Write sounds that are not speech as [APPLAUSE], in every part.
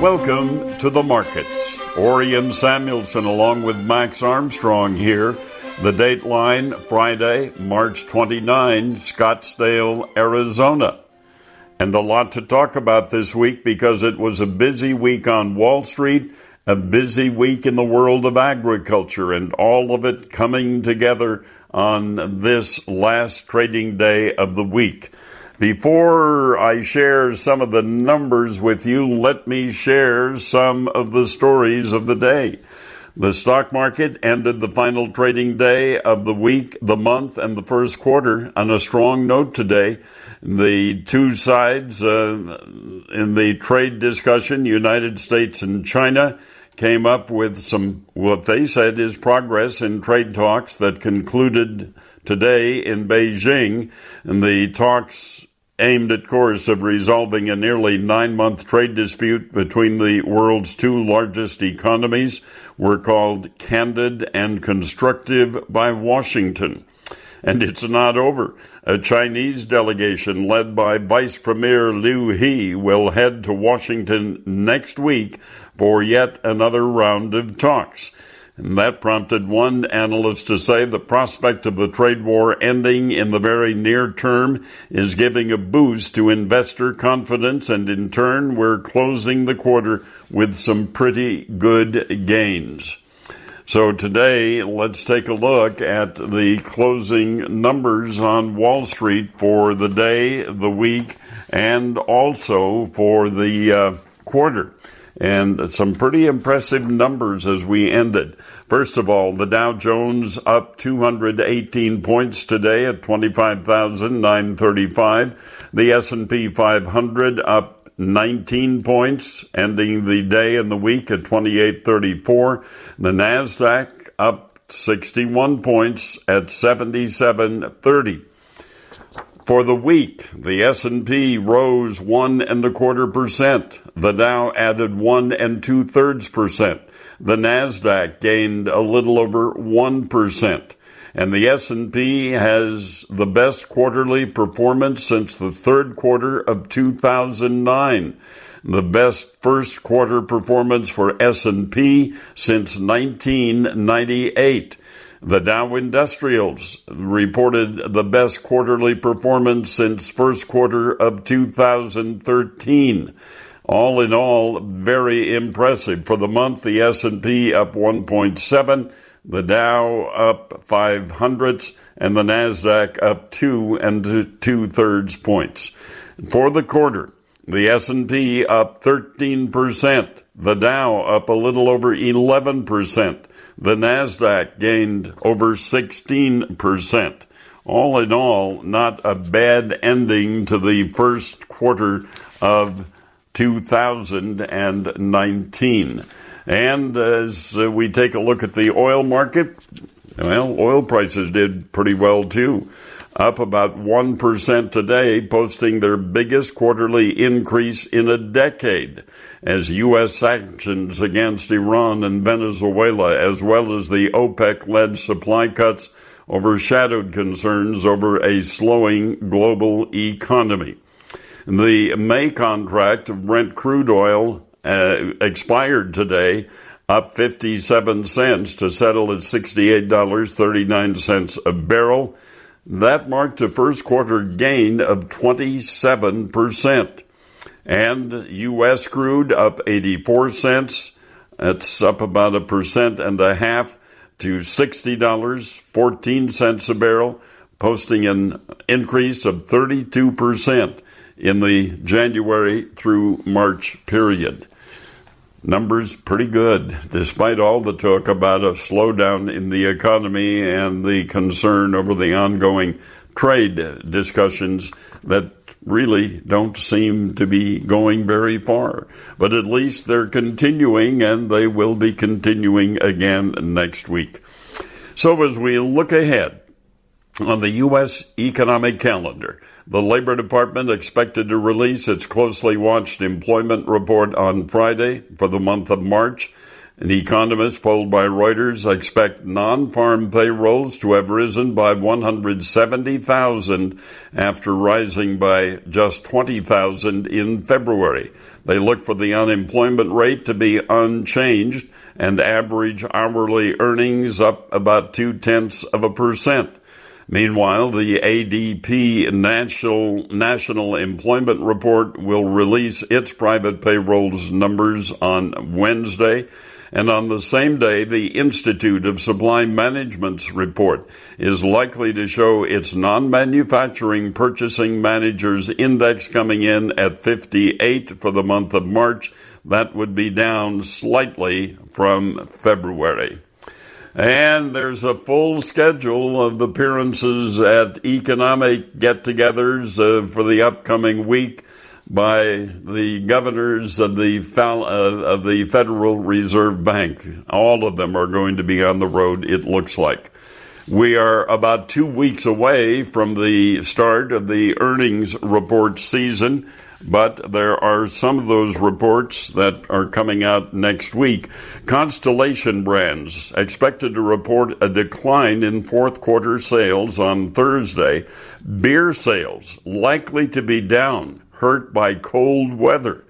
Welcome to the markets. Orion Samuelson along with Max Armstrong here. The dateline Friday, March 29, Scottsdale, Arizona. And a lot to talk about this week because it was a busy week on Wall Street, a busy week in the world of agriculture, and all of it coming together on this last trading day of the week. Before I share some of the numbers with you, let me share some of the stories of the day. The stock market ended the final trading day of the week, the month, and the first quarter on a strong note today. The two sides uh, in the trade discussion, United States and China, came up with some, what they said is progress in trade talks that concluded today in Beijing. And the talks aimed at course of resolving a nearly nine month trade dispute between the world's two largest economies were called candid and constructive by Washington. And it's not over. A Chinese delegation led by Vice Premier Liu He will head to Washington next week for yet another round of talks. And that prompted one analyst to say the prospect of the trade war ending in the very near term is giving a boost to investor confidence, and in turn, we're closing the quarter with some pretty good gains. So today, let's take a look at the closing numbers on Wall Street for the day, the week, and also for the uh, quarter and some pretty impressive numbers as we ended. First of all, the Dow Jones up 218 points today at 25,935. The S&P 500 up 19 points, ending the day and the week at 2834. The Nasdaq up 61 points at 7730. For the week, the S&P rose one and a quarter percent. The Dow added one and two thirds percent. The Nasdaq gained a little over one percent, and the S&P has the best quarterly performance since the third quarter of 2009 the best first quarter performance for S&P since 1998 the Dow Industrials reported the best quarterly performance since first quarter of 2013. All in all, very impressive. For the month, the S&P up 1.7, the Dow up 5 hundredths, and the Nasdaq up two and two thirds points. For the quarter, the S&P up 13%, the Dow up a little over 11%, the NASDAQ gained over 16%. All in all, not a bad ending to the first quarter of 2019. And as uh, we take a look at the oil market, well, oil prices did pretty well too up about 1% today, posting their biggest quarterly increase in a decade as U.S. sanctions against Iran and Venezuela, as well as the OPEC led supply cuts, overshadowed concerns over a slowing global economy. The May contract of Brent crude oil uh, expired today, up 57 cents to settle at $68.39 a barrel. That marked a first quarter gain of 27%. And U.S. crude up 84 cents. That's up about a percent and a half to $60.14 a barrel, posting an increase of 32% in the January through March period numbers pretty good, despite all the talk about a slowdown in the economy and the concern over the ongoing trade discussions that really don't seem to be going very far. But at least they're continuing, and they will be continuing again next week. So as we look ahead on the U.S. economic calendar, the Labor Department expected to release its closely watched employment report on Friday for the month of March. And economists polled by Reuters expect non farm payrolls to have risen by 170,000 after rising by just 20,000 in February. They look for the unemployment rate to be unchanged and average hourly earnings up about two tenths of a percent. Meanwhile, the ADP National, National Employment Report will release its private payrolls numbers on Wednesday. And on the same day, the Institute of Supply Management's report is likely to show its non manufacturing purchasing managers index coming in at 58 for the month of March. That would be down slightly from February. And there's a full schedule of appearances at economic get togethers uh, for the upcoming week by the governors of the, uh, of the Federal Reserve Bank. All of them are going to be on the road, it looks like. We are about two weeks away from the start of the earnings report season but there are some of those reports that are coming out next week. Constellation Brands expected to report a decline in fourth quarter sales on Thursday. Beer sales likely to be down, hurt by cold weather.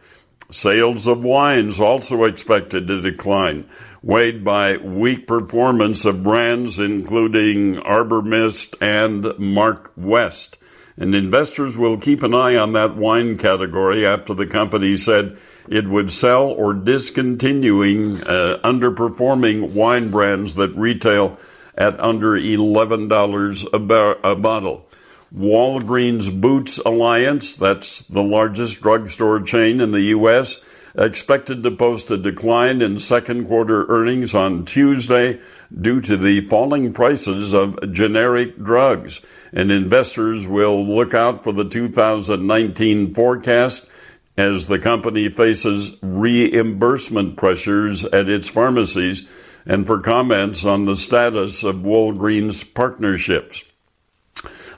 Sales of wines also expected to decline, weighed by weak performance of brands including Arbor Mist and Mark West. And investors will keep an eye on that wine category after the company said it would sell or discontinuing uh, underperforming wine brands that retail at under $11 a, bar- a bottle. Walgreens Boots Alliance, that's the largest drugstore chain in the U.S., expected to post a decline in second quarter earnings on Tuesday due to the falling prices of generic drugs. And investors will look out for the 2019 forecast as the company faces reimbursement pressures at its pharmacies and for comments on the status of Walgreens partnerships.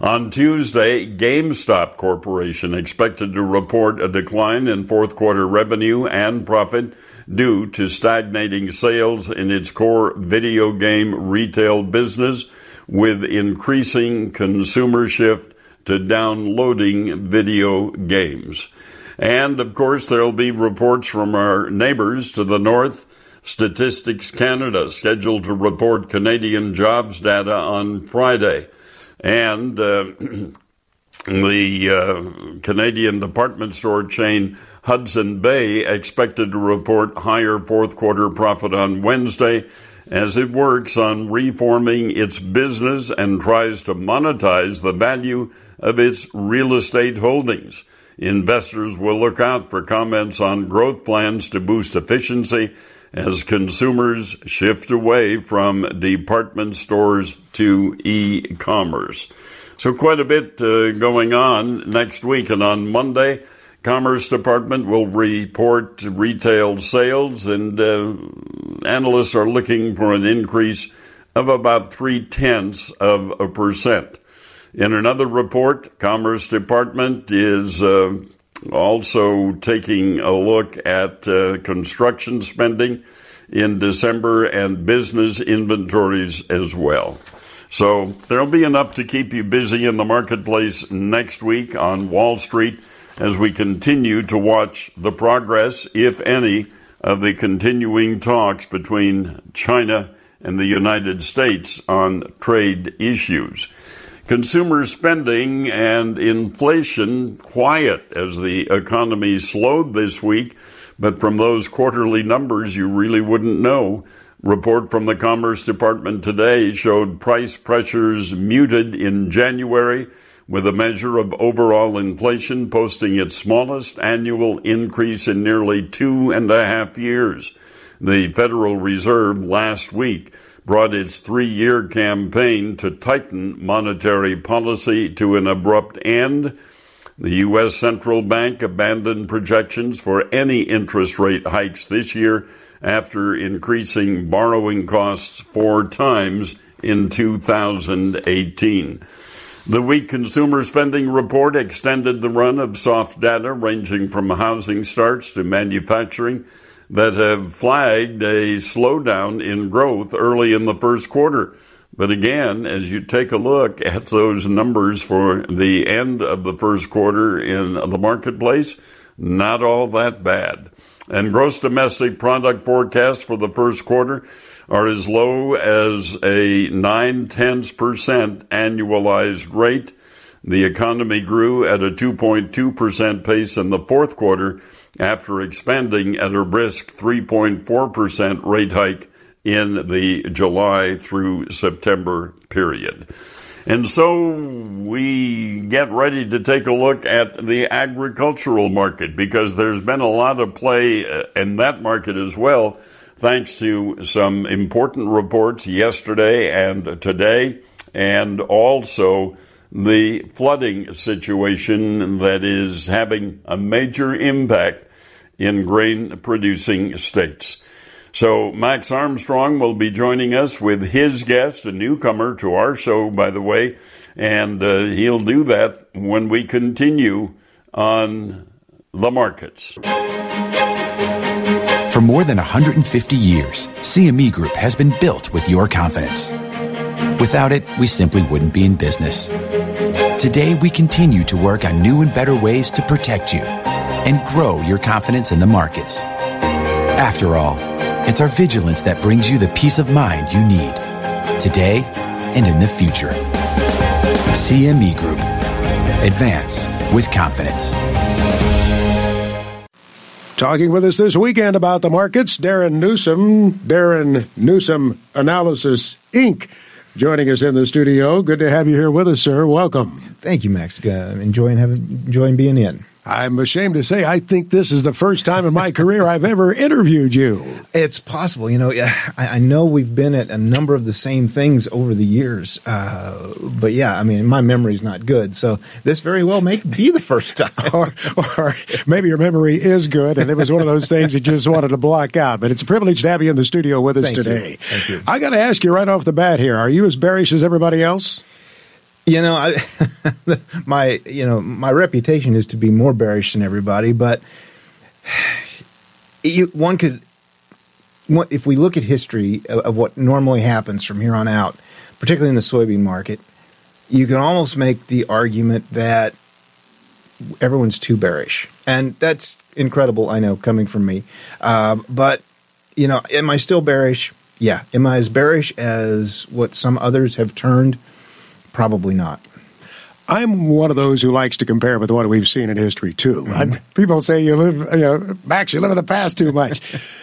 On Tuesday, GameStop Corporation expected to report a decline in fourth quarter revenue and profit due to stagnating sales in its core video game retail business with increasing consumer shift to downloading video games. And of course, there'll be reports from our neighbors to the north. Statistics Canada scheduled to report Canadian jobs data on Friday and uh, [CLEARS THROAT] the uh, Canadian department store chain Hudson Bay expected to report higher fourth quarter profit on Wednesday as it works on reforming its business and tries to monetize the value of its real estate holdings. Investors will look out for comments on growth plans to boost efficiency as consumers shift away from department stores to e commerce. So, quite a bit uh, going on next week. And on Monday, Commerce Department will report retail sales, and uh, analysts are looking for an increase of about three tenths of a percent. In another report, Commerce Department is uh, also taking a look at uh, construction spending in December and business inventories as well. So there'll be enough to keep you busy in the marketplace next week on Wall Street as we continue to watch the progress, if any, of the continuing talks between China and the United States on trade issues. Consumer spending and inflation quiet as the economy slowed this week, but from those quarterly numbers, you really wouldn't know. Report from the Commerce Department today showed price pressures muted in January, with a measure of overall inflation posting its smallest annual increase in nearly two and a half years. The Federal Reserve last week brought its three year campaign to tighten monetary policy to an abrupt end. The U.S. Central Bank abandoned projections for any interest rate hikes this year after increasing borrowing costs four times in 2018. The weak consumer spending report extended the run of soft data ranging from housing starts to manufacturing that have flagged a slowdown in growth early in the first quarter. But again, as you take a look at those numbers for the end of the first quarter in the marketplace, not all that bad. And gross domestic product forecasts for the first quarter are as low as a nine tenths percent annualized rate. The economy grew at a 2.2% pace in the fourth quarter after expanding at a brisk 3.4% rate hike in the July through September period. And so we get ready to take a look at the agricultural market because there's been a lot of play uh, in that market as well, thanks to some important reports yesterday and today, and also the flooding situation that is having a major impact in grain producing states. So, Max Armstrong will be joining us with his guest, a newcomer to our show, by the way, and uh, he'll do that when we continue on the markets. For more than 150 years, CME Group has been built with your confidence. Without it, we simply wouldn't be in business. Today, we continue to work on new and better ways to protect you and grow your confidence in the markets. After all, it's our vigilance that brings you the peace of mind you need today and in the future. CME Group. Advance with confidence. Talking with us this weekend about the markets, Darin Newsom, Darin Newsom Analysis Inc. Joining us in the studio. Good to have you here with us, sir. Welcome. Thank you, Max. Uh, enjoying having enjoying being in. I'm ashamed to say I think this is the first time in my career I've ever interviewed you. It's possible. You know, I, I, know we've been at a number of the same things over the years. Uh, but yeah, I mean, my memory's not good. So this very well may be the first time. [LAUGHS] or, or maybe your memory is good and it was one of those things that you just wanted to block out. But it's a privilege to have you in the studio with us Thank today. You. Thank you. I got to ask you right off the bat here are you as bearish as everybody else? You know, I, [LAUGHS] my you know my reputation is to be more bearish than everybody, but [SIGHS] you, one could, if we look at history of, what normally happens from here on out, particularly in the soybean market, you can almost make the argument that everyone's too bearish, and that's incredible. I know coming from me, uh, but you know, am I still bearish? Yeah. Am I as bearish as what some others have turned? Probably not. I'm one of those who likes to compare with what we've seen in history too. Mm-hmm. people say you live, you know, Max, you live in the past too much.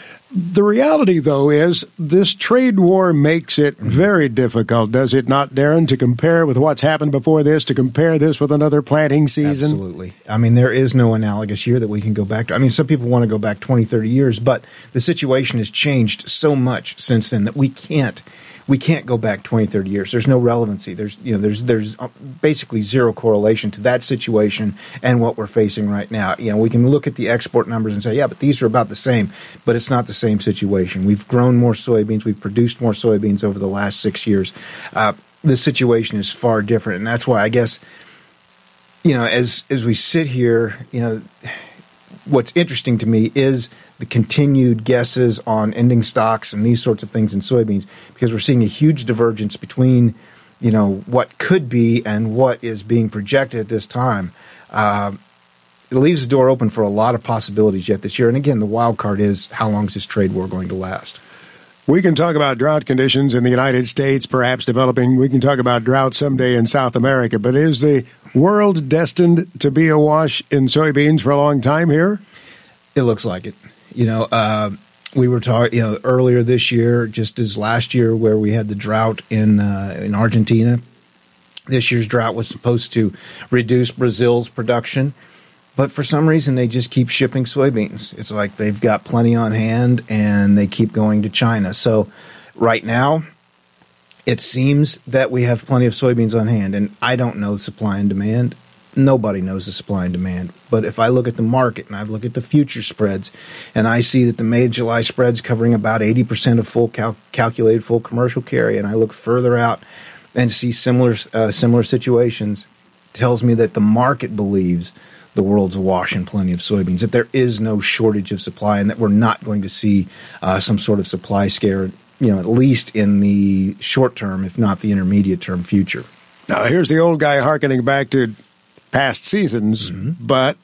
[LAUGHS] the reality, though, is this trade war makes it mm-hmm. very difficult, does it not, Darin, to compare with what's happened before this, to compare this with another planting season? Absolutely. I mean, there is no analogous year that we can go back to. I mean, some people want to go back 20, 30 years, but the situation has changed so much since then that we can't we can't go back 20, 30 years. There's no relevancy. There's you know there's there's uh, basically zero correlation to that situation and what we're facing right now. You know, we can look at the export numbers and say, yeah, but these are about the same, but it's not the same situation. We've grown more soybeans. We've produced more soybeans over the last six years. Uh, the situation is far different, and that's why I guess you know as as we sit here, you know what's interesting to me is the continued guesses on ending stocks and these sorts of things in soybeans because we're seeing a huge divergence between you know what could be and what is being projected at this time. Uh, it leaves the door open for a lot of possibilities yet this year. And again, the wild card is how long is this trade war going to last? We can talk about drought conditions in the United States, perhaps developing. We can talk about drought someday in South America. But is the world destined to be awash in soybeans for a long time here? It looks like it. You know, uh, we were talking, you know, earlier this year, just as last year, where we had the drought in uh, in Argentina. This year's drought was supposed to reduce Brazil's production. But for some reason, they just keep shipping soybeans. It's like they've got plenty on hand and they keep going to China. So, right now, it seems that we have plenty of soybeans on hand. And I don't know supply and demand. Nobody knows the supply and demand. But if I look at the market and I look at the future spreads and I see that the May July spreads covering about 80% of full cal- calculated full commercial carry, and I look further out and see similar, uh, similar situations, tells me that the market believes the world's awash in plenty of soybeans, that there is no shortage of supply, and that we're not going to see uh, some sort of supply scare, you know, at least in the short term, if not the intermediate term future. Now, here's the old guy harkening back to past seasons, mm-hmm. but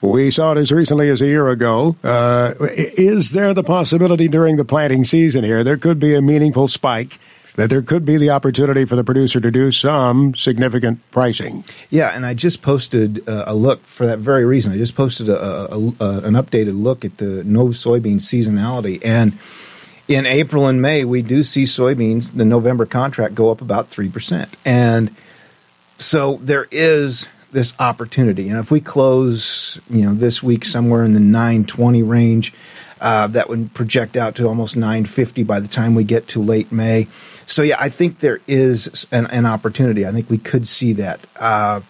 we saw it as recently as a year ago. Uh, is there the possibility during the planting season here there could be a meaningful spike? That there could be the opportunity for the producer to do some significant pricing. Yeah, and I just posted uh, a look for that very reason. I just posted a, a, a, an updated look at the no soybean seasonality, and in April and May, we do see soybeans, the November contract, go up about 3%. And so there is this opportunity. And if we close, you know, this week somewhere in the 920 range, uh, that would project out to almost 950 by the time we get to late May. So yeah, I think there is an, an opportunity. I think we could see that. Uh,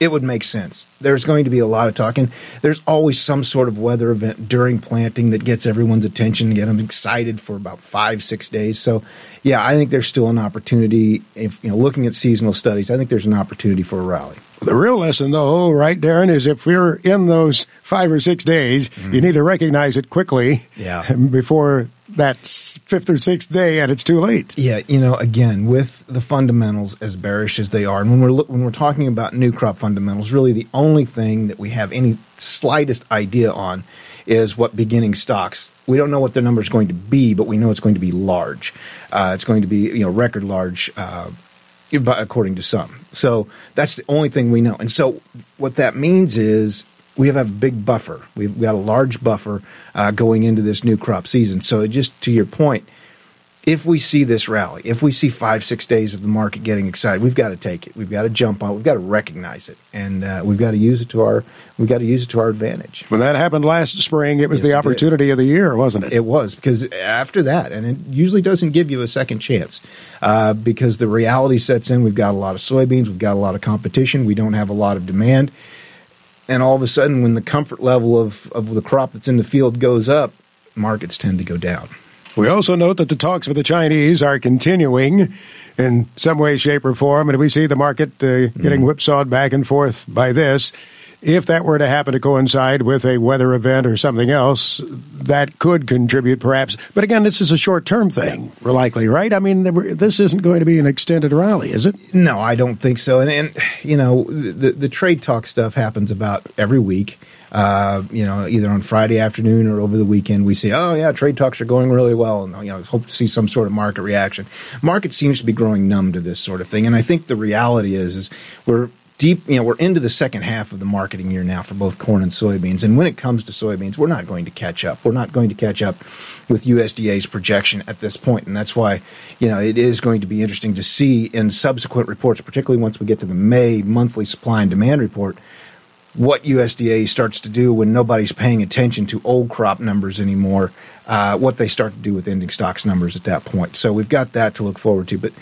it would make sense. There's going to be a lot of talking. There's always some sort of weather event during planting that gets everyone's attention, and get them excited for about five, six days. So, yeah, I think there's still an opportunity. If you know, looking at seasonal studies, I think there's an opportunity for a rally. The real lesson, though, right, Darin, is if we're in those five or six days, mm. you need to recognize it quickly yeah. [LAUGHS] before that fifth or sixth day and it's too late. Yeah, you know, again, with the fundamentals as bearish as they are, and when we're when we're talking about new crop fundamentals, really the only thing that we have any slightest idea on is what beginning stocks. We don't know what their number is going to be, but we know it's going to be large. Uh, it's going to be you know record large. Uh, according to some. So that's the only thing we know. And so what that means is we have a big buffer. We've got a large buffer uh, going into this new crop season. So, just to your point, if we see this rally, if we see five, six days of the market getting excited, we've got to take it. We've got to jump on. it. We've got to recognize it, and uh, we've got to use it to our. We've got to use it to our advantage. When that happened last spring, it was yes, the opportunity of the year, wasn't it? It was because after that, and it usually doesn't give you a second chance uh, because the reality sets in. We've got a lot of soybeans. We've got a lot of competition. We don't have a lot of demand and all of a sudden, when the comfort level of, of the crop that's in the field goes up, markets tend to go down. We also note that the talks with the Chinese are continuing in some way, shape, or form, and we see the market uh, getting mm. whipsawed back and forth by this if that were to happen to coincide with a weather event or something else, that could contribute perhaps. But again, this is a short term thing, likely, right? I mean, this isn't going to be an extended rally, is it? No, I don't think so. And, and you know, the, the trade talk stuff happens about every week. Uh, you know, either on Friday afternoon or over the weekend, we see, oh yeah, trade talks are going really well, and you know, hope to see some sort of market reaction. Market seems to be growing numb to this sort of thing, and I think the reality is, is we're deep, you know, we're into the second half of the marketing year now for both corn and soybeans. And when it comes to soybeans, we're not going to catch up. We're not going to catch up with USDA's projection at this point. And that's why, you know, it is going to be interesting to see in subsequent reports, particularly once we get to the May monthly supply and demand report, what USDA starts to do when nobody's paying attention to old crop numbers anymore, uh, what they start to do with ending stocks numbers at that point. So we've got that to look forward to. But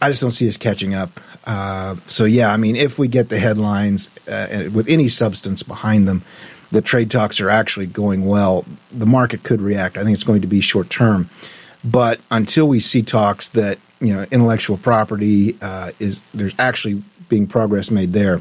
I just don't see us catching up. Uh, so yeah, I mean, if we get the headlines uh, with any substance behind them, the trade talks are actually going well. The market could react. I think it's going to be short term, but until we see talks that you know intellectual property uh, is there's actually being progress made there,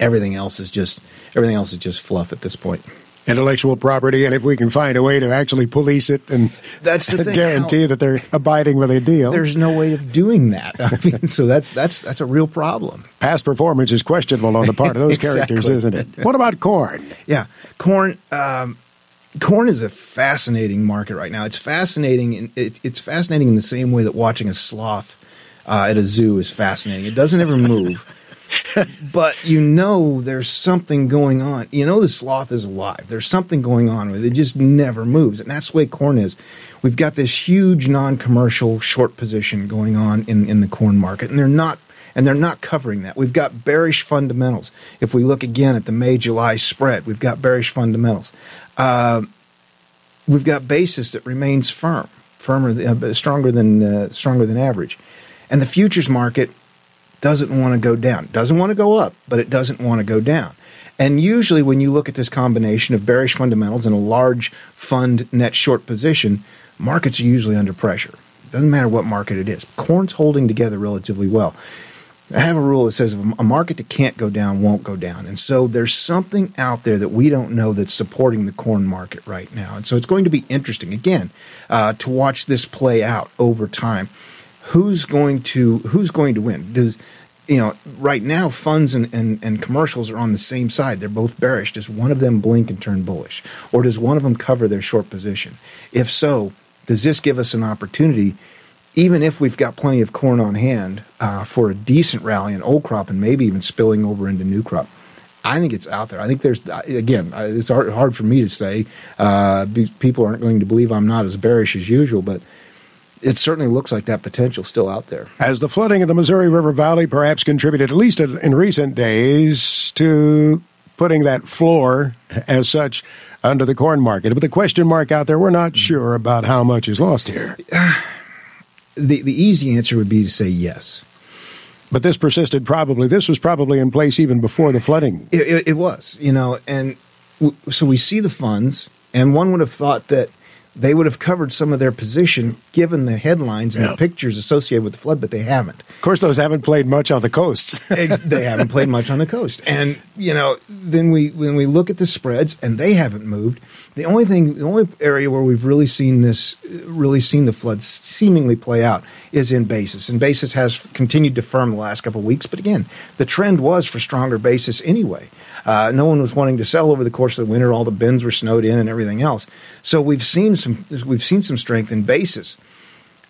everything else is just everything else is just fluff at this point intellectual property, and if we can find a way to actually police it and that's the [LAUGHS] guarantee How, that they're abiding with a deal. There's no way of doing that. I mean, so that's that's that's a real problem. Past performance is questionable on the part of those [LAUGHS] exactly. characters, isn't it? What about corn? Yeah, corn. Um, corn is a fascinating market right now. It's fascinating. It, it's fascinating in the same way that watching a sloth uh, at a zoo is fascinating. It doesn't ever move. [LAUGHS] but you know there's something going on. You know the sloth is alive. There's something going on with it. It just never moves. And that's the way corn is. We've got this huge non-commercial short position going on in, in the corn market, and they're not and they're not covering that. We've got bearish fundamentals. If we look again at the May July spread, we've got bearish fundamentals. Uh, we've got basis that remains firm, firmer, uh, stronger than uh, stronger than average, and the futures market doesn't want to go down. Doesn't want to go up, but it doesn't want to go down. And usually, when you look at this combination of bearish fundamentals and a large fund net short position, markets are usually under pressure. Doesn't matter what market it is. Corn's holding together relatively well. I have a rule that says a market that can't go down won't go down. And so there's something out there that we don't know that's supporting the corn market right now. And so it's going to be interesting, again, uh, to watch this play out over time. Who's going to who's going to win? Does you know, right now funds and, and, and commercials are on the same side. They're both bearish. Does one of them blink and turn bullish? Or does one of them cover their short position? If so, does this give us an opportunity even if we've got plenty of corn on hand uh, for a decent rally in old crop and maybe even spilling over into new crop. I think it's out there. I think there's again, it's hard, for me to say. Uh, people aren't going to believe I'm not as bearish as usual, but it certainly looks like that potential still out there. As the flooding of the Missouri River Valley perhaps contributed, at least in recent days, to putting that floor as such under the corn market. But the question mark out there, we're not mm. sure about how much is lost here. [SIGHS] the, the easy answer would be to say yes. But this persisted probably, this was probably in place even before the flooding. It, it, it was, you know, and w- so we see the funds, and one would have thought that – they would have covered some of their position given the headlines and yeah. the pictures associated with the flood, but they haven't. Of course, those haven't played much on the coast. [LAUGHS] they haven't played much on the coast, and you know, then we when we look at the spreads, and they haven't moved. The only thing, the only area where we've really seen this, really seen the floods seemingly play out, is in basis, and basis has continued to firm the last couple of weeks. But again, the trend was for stronger basis anyway. Uh, no one was wanting to sell over the course of the winter. All the bins were snowed in and everything else. So we've seen some we've seen some strength in basis.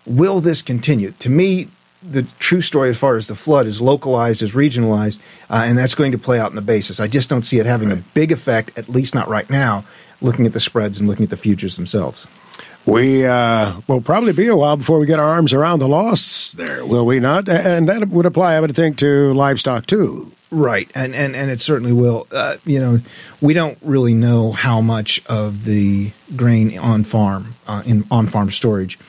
Will this continue? To me, the true story as far as the flood is localized, is regionalized, uh, and that's going to play out in the basis. I just don't see it having right. a big effect, at least not right now, looking at the spreads and looking at the futures themselves. We uh, will probably be a while before we get our arms around the loss there, will we not? And that would apply, I would think, to livestock too. Right, and and and it certainly will. Uh, you know, we don't really know how much of the grain on farm uh, in on farm storage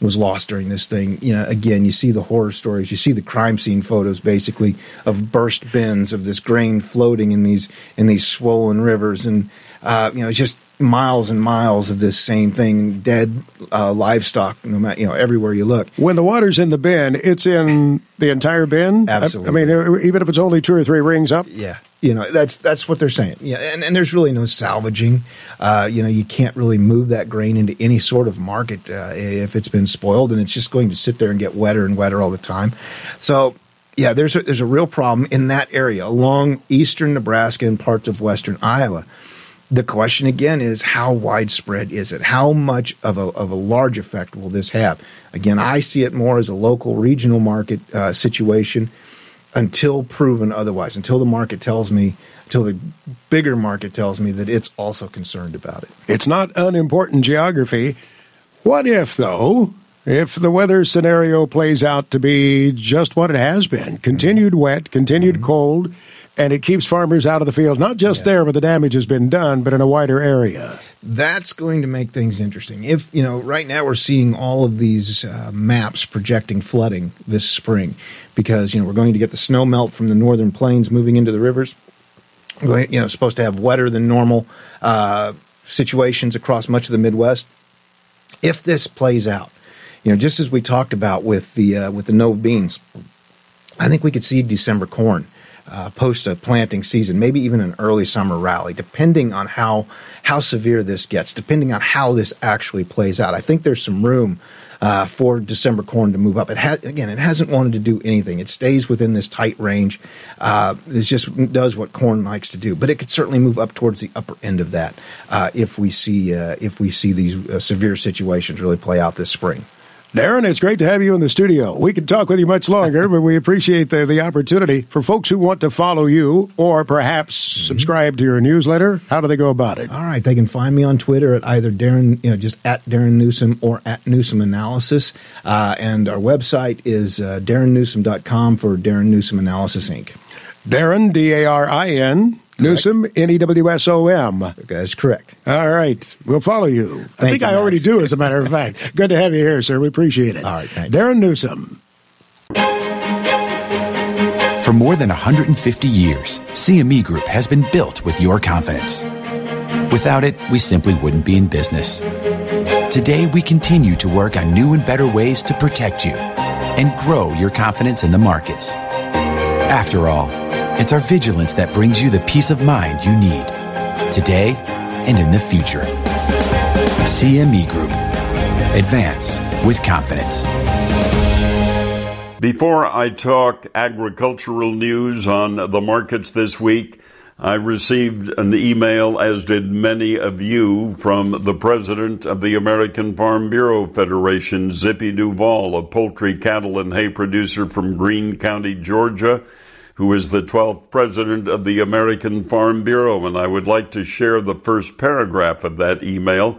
was lost during this thing. You know, again, you see the horror stories, you see the crime scene photos, basically of burst bins of this grain floating in these in these swollen rivers, and uh, you know, just miles and miles of this same thing, dead uh, livestock, no matter you know everywhere you look. When the water's in the bin, it's in the entire bin. Absolutely. I, I mean, even if it's only two or three rings up. Yeah. You know that's that's what they're saying. Yeah, and, and there's really no salvaging. Uh, you know, you can't really move that grain into any sort of market uh, if it's been spoiled, and it's just going to sit there and get wetter and wetter all the time. So yeah, there's a, there's a real problem in that area along eastern Nebraska and parts of western Iowa the question again is how widespread is it? How much of a, of a large effect will this have? Again, I see it more as a local, regional market uh, situation until proven otherwise, until the market tells me, until the bigger market tells me that it's also concerned about it. It's not unimportant geography. What if, though, if the weather scenario plays out to be just what it has been continued wet, continued mm-hmm. cold, and it keeps farmers out of the field, not just yeah. there where the damage has been done, but in a wider area. That's going to make things interesting. If, you know, right now we're seeing all of these uh, maps projecting flooding this spring because, you know, we're going to get the snow melt from the northern plains moving into the rivers. We're, you know, supposed to have wetter than normal uh, situations across much of the Midwest. If this plays out, you know, just as we talked about with the uh, with the no beans, I think we could see December corn uh, post a planting season, maybe even an early summer rally, depending on how how severe this gets, depending on how this actually plays out. I think there's some room uh, for December corn to move up. It ha- again, it hasn't wanted to do anything. It stays within this tight range. Uh, it just does what corn likes to do, but it could certainly move up towards the upper end of that uh, if we see uh, if we see these uh, severe situations really play out this spring. Darin, it's great to have you in the studio. We could talk with you much longer, but we appreciate the, the opportunity. For folks who want to follow you or perhaps mm-hmm. subscribe to your newsletter, how do they go about it? All right, they can find me on Twitter at either Darin, you know, just at Darin Newsom or at Newsom Analysis. Uh, and our website is uh, darinnewsom.com for Darin Newsom Analysis Inc. Darin, D A R I N, Newsom, N E W S O M. That's correct. All right. We'll follow you. Thank I think you, I already do, as a matter of fact. Good to have you here, sir. We appreciate it. All right. Thanks. Darin Newsom. For more than 150 years, CME Group has been built with your confidence. Without it, we simply wouldn't be in business. Today, we continue to work on new and better ways to protect you and grow your confidence in the markets. After all, it's our vigilance that brings you the peace of mind you need today and in the future. CME Group. Advance with confidence. Before I talk agricultural news on the markets this week, I received an email, as did many of you, from the president of the American Farm Bureau Federation, Zippy Duvall, a poultry, cattle, and hay producer from Greene County, Georgia, who is the 12th president of the American Farm Bureau. And I would like to share the first paragraph of that email.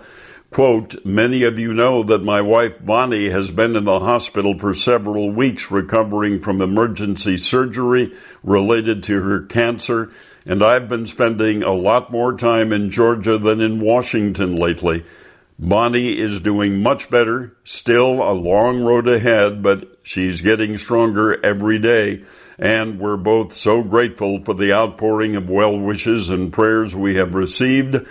Quote, many of you know that my wife Bonnie has been in the hospital for several weeks recovering from emergency surgery related to her cancer and I've been spending a lot more time in Georgia than in Washington lately. Bonnie is doing much better, still a long road ahead, but she's getting stronger every day. And we're both so grateful for the outpouring of well wishes and prayers we have received.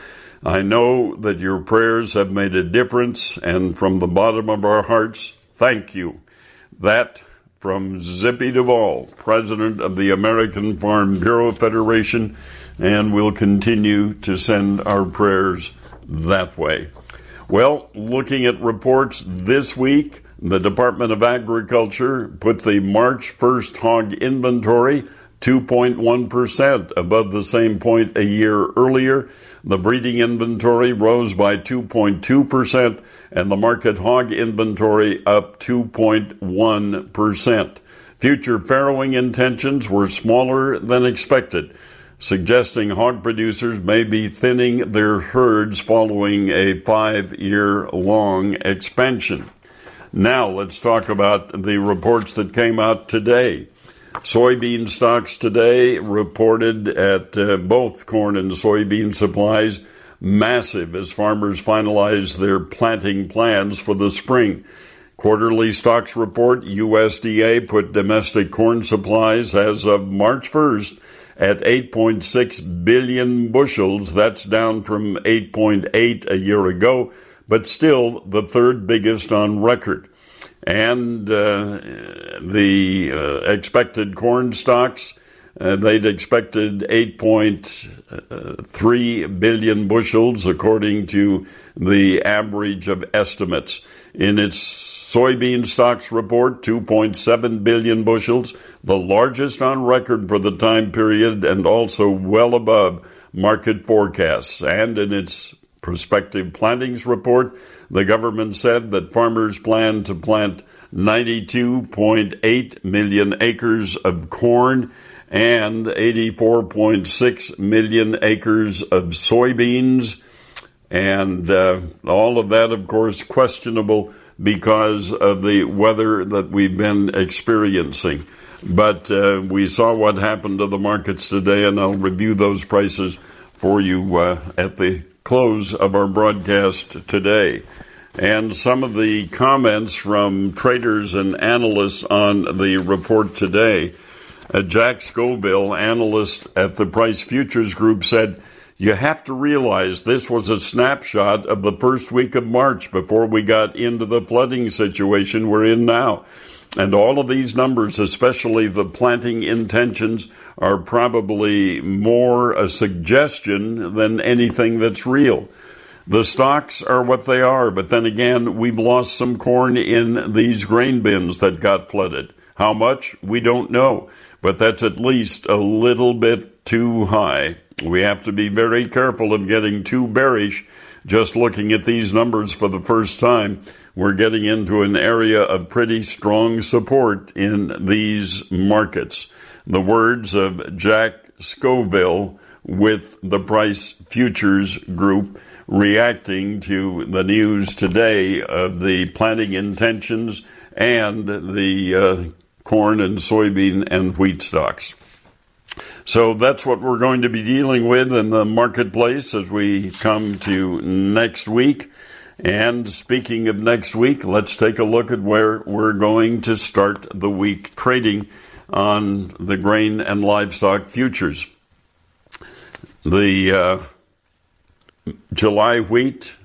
I know that your prayers have made a difference, and from the bottom of our hearts, thank you. That from Zippy Duvall, president of the American Farm Bureau Federation, and we'll continue to send our prayers that way. Well, looking at reports this week, the Department of Agriculture put the March 1st hog inventory 2.1% above the same point a year earlier. The breeding inventory rose by 2.2%, and the market hog inventory up 2.1%. Future farrowing intentions were smaller than expected, suggesting hog producers may be thinning their herds following a five year long expansion. Now, let's talk about the reports that came out today. Soybean stocks today reported at uh, both corn and soybean supplies massive as farmers finalize their planting plans for the spring. Quarterly stocks report USDA put domestic corn supplies as of March 1st at 8.6 billion bushels. That's down from 8.8 a year ago, but still the third biggest on record and uh, the uh, expected corn stocks. Uh, they'd expected 8.3 billion bushels, according to the average of estimates. In its soybean stocks report, 2.7 billion bushels, the largest on record for the time period and also well above market forecasts. And in its prospective plantings report, the government said that farmers plan to plant 92.8 million acres of corn and 84.6 million acres of soybeans. And uh, all of that, of course, questionable because of the weather that we've been experiencing. But uh, we saw what happened to the markets today, and I'll review those prices for you uh, at the close of our broadcast today. And some of the comments from traders and analysts on the report today. Uh, Jack Scoville, analyst at the Price Futures Group, said, You have to realize this was a snapshot of the first week of March before we got into the flooding situation we're in now. And all of these numbers, especially the planting intentions, are probably more a suggestion than anything that's real. The stocks are what they are, but then again, we've lost some corn in these grain bins that got flooded. How much? We don't know, but that's at least a little bit too high. We have to be very careful of getting too bearish just looking at these numbers for the first time, we're getting into an area of pretty strong support in these markets. The words of Jack Scoville with the Price Futures Group reacting to the news today of the planting intentions and the uh, corn and soybean and wheat stocks. So that's what we're going to be dealing with in the marketplace as we come to next week. And speaking of next week, let's take a look at where we're going to start the week trading on the grain and livestock futures. The uh, July wheat,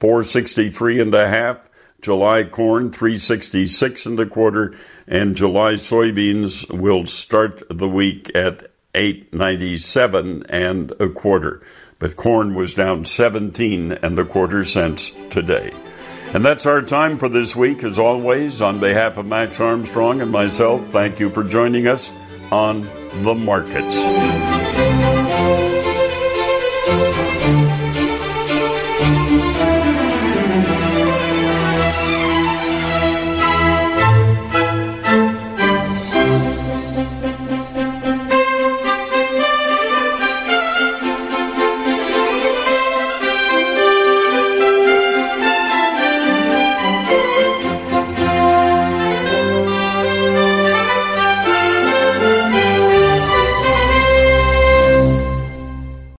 463 and a half. July corn 366 and a quarter, and July soybeans will start the week at 897 and a quarter. But corn was down 17 and a quarter cents today. And that's our time for this week. As always, on behalf of Max Armstrong and myself, thank you for joining us on The Markets.